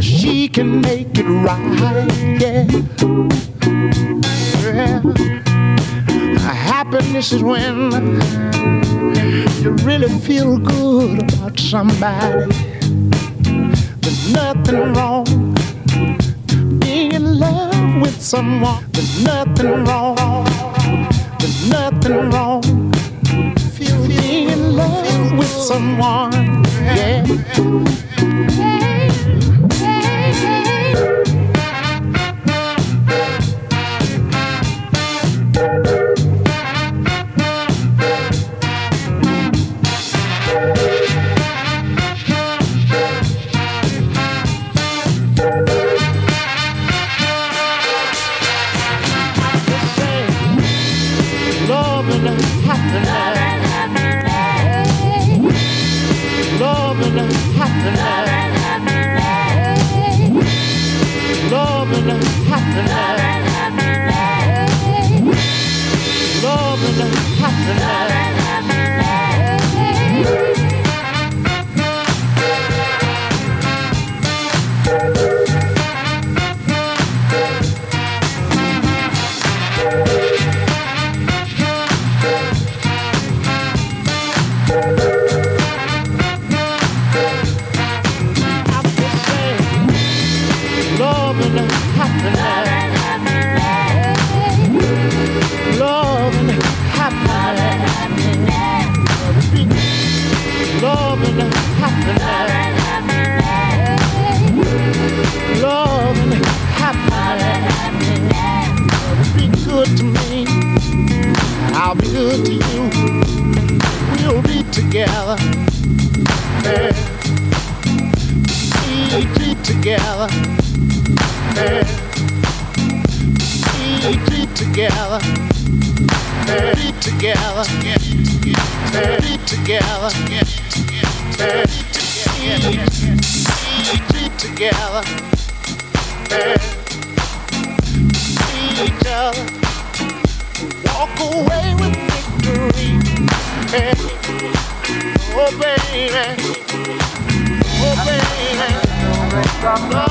can make it right, yeah. yeah. Happiness is when you really feel good about somebody. There's nothing wrong being in love with someone. There's nothing wrong. There's nothing wrong feeling in love with someone. Yeah. Mama.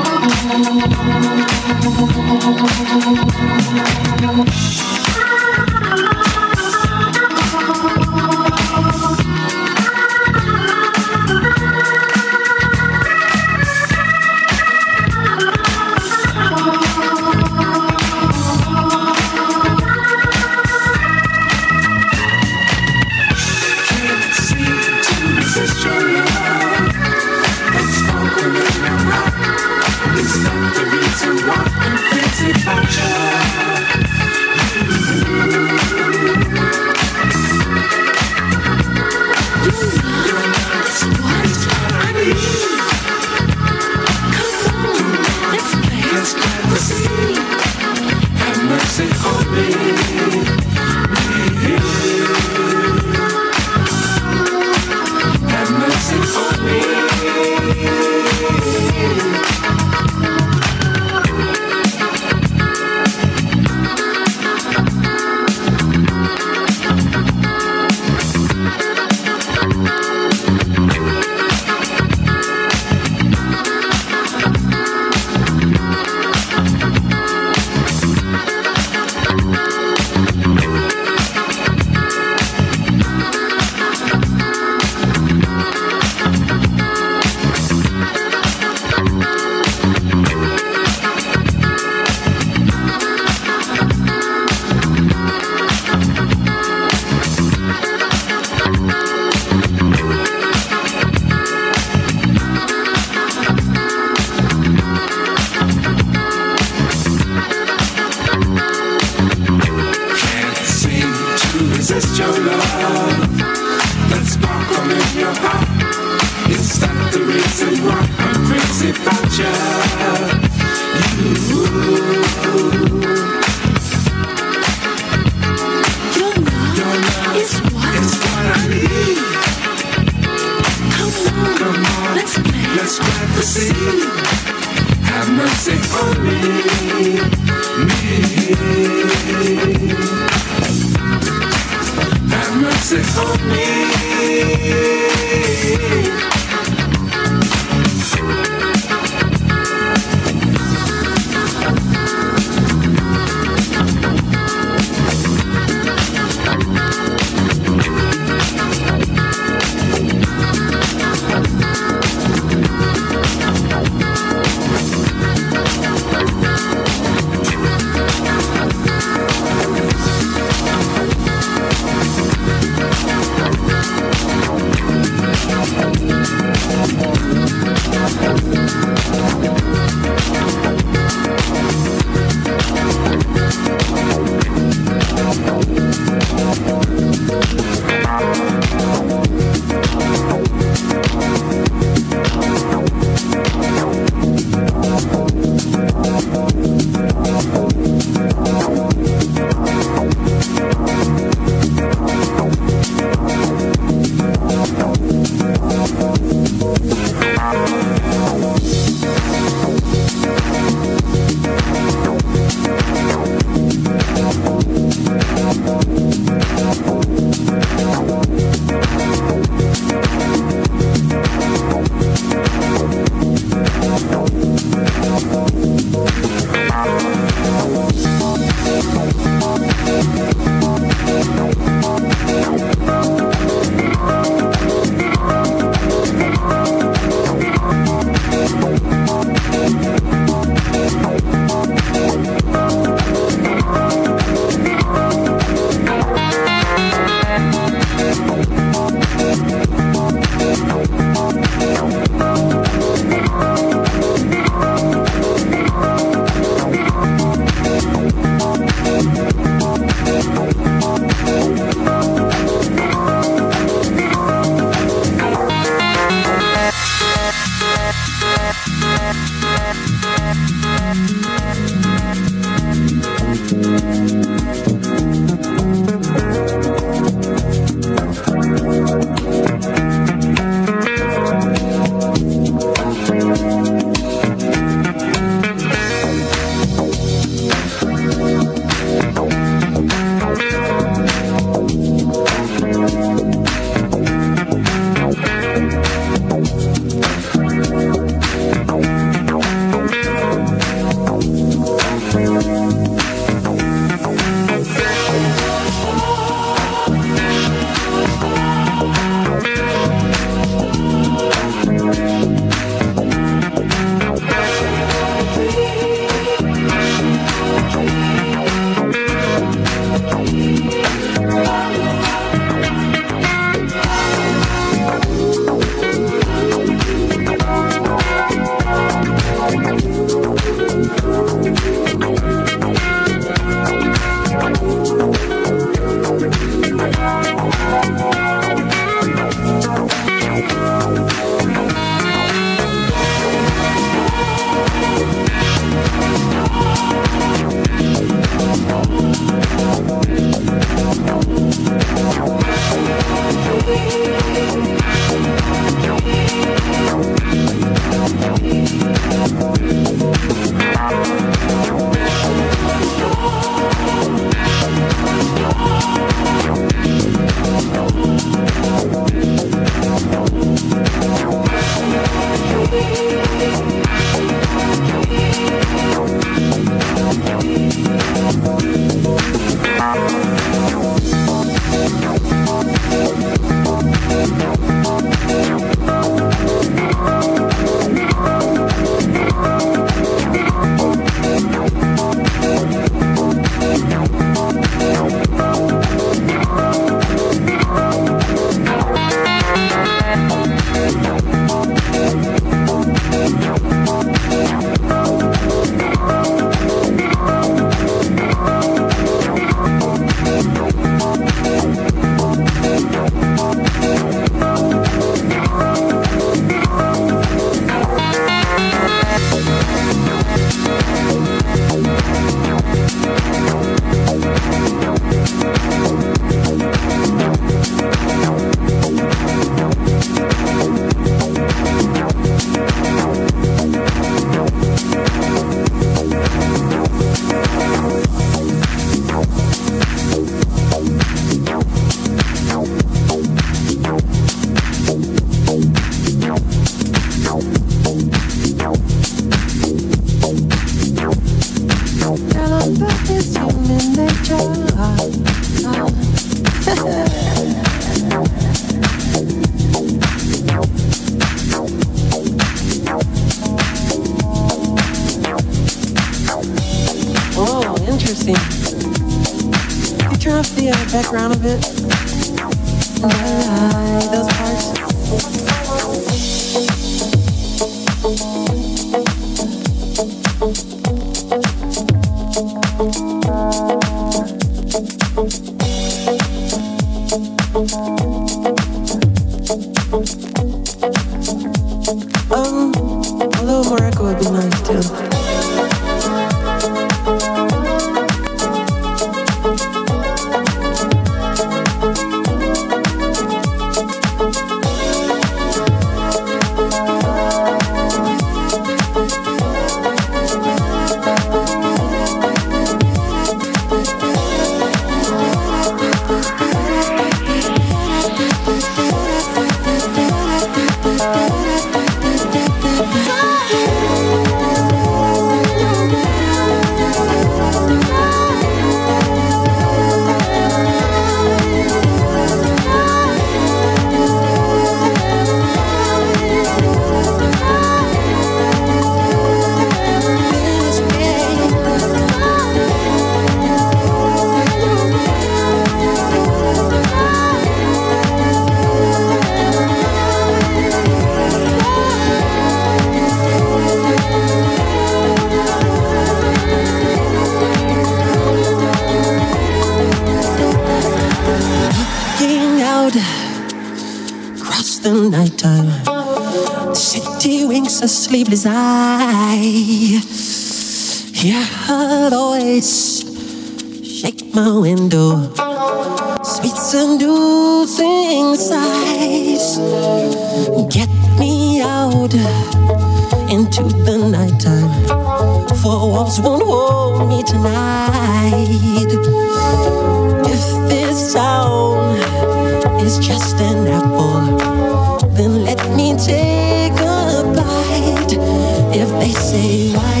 They say why,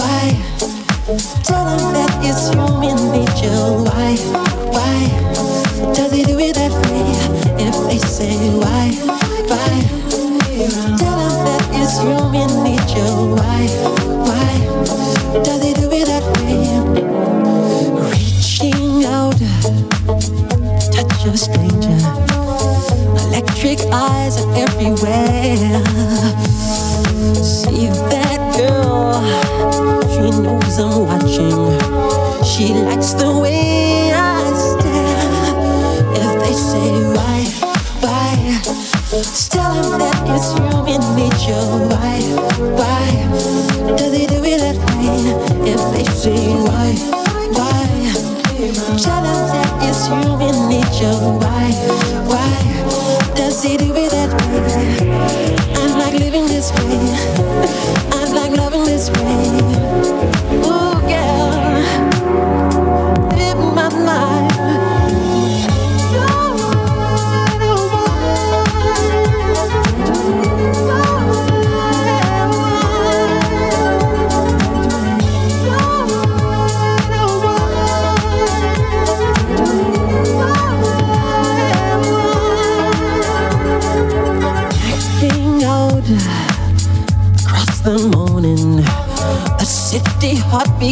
why? Tell them that it's human nature. Why, why? Does he do it that way? If they say why, why? Tell them that it's human nature. Why, why? Does do it that way? Reaching out, touch of a stranger. Electric eyes are everywhere show.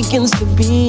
begins to be.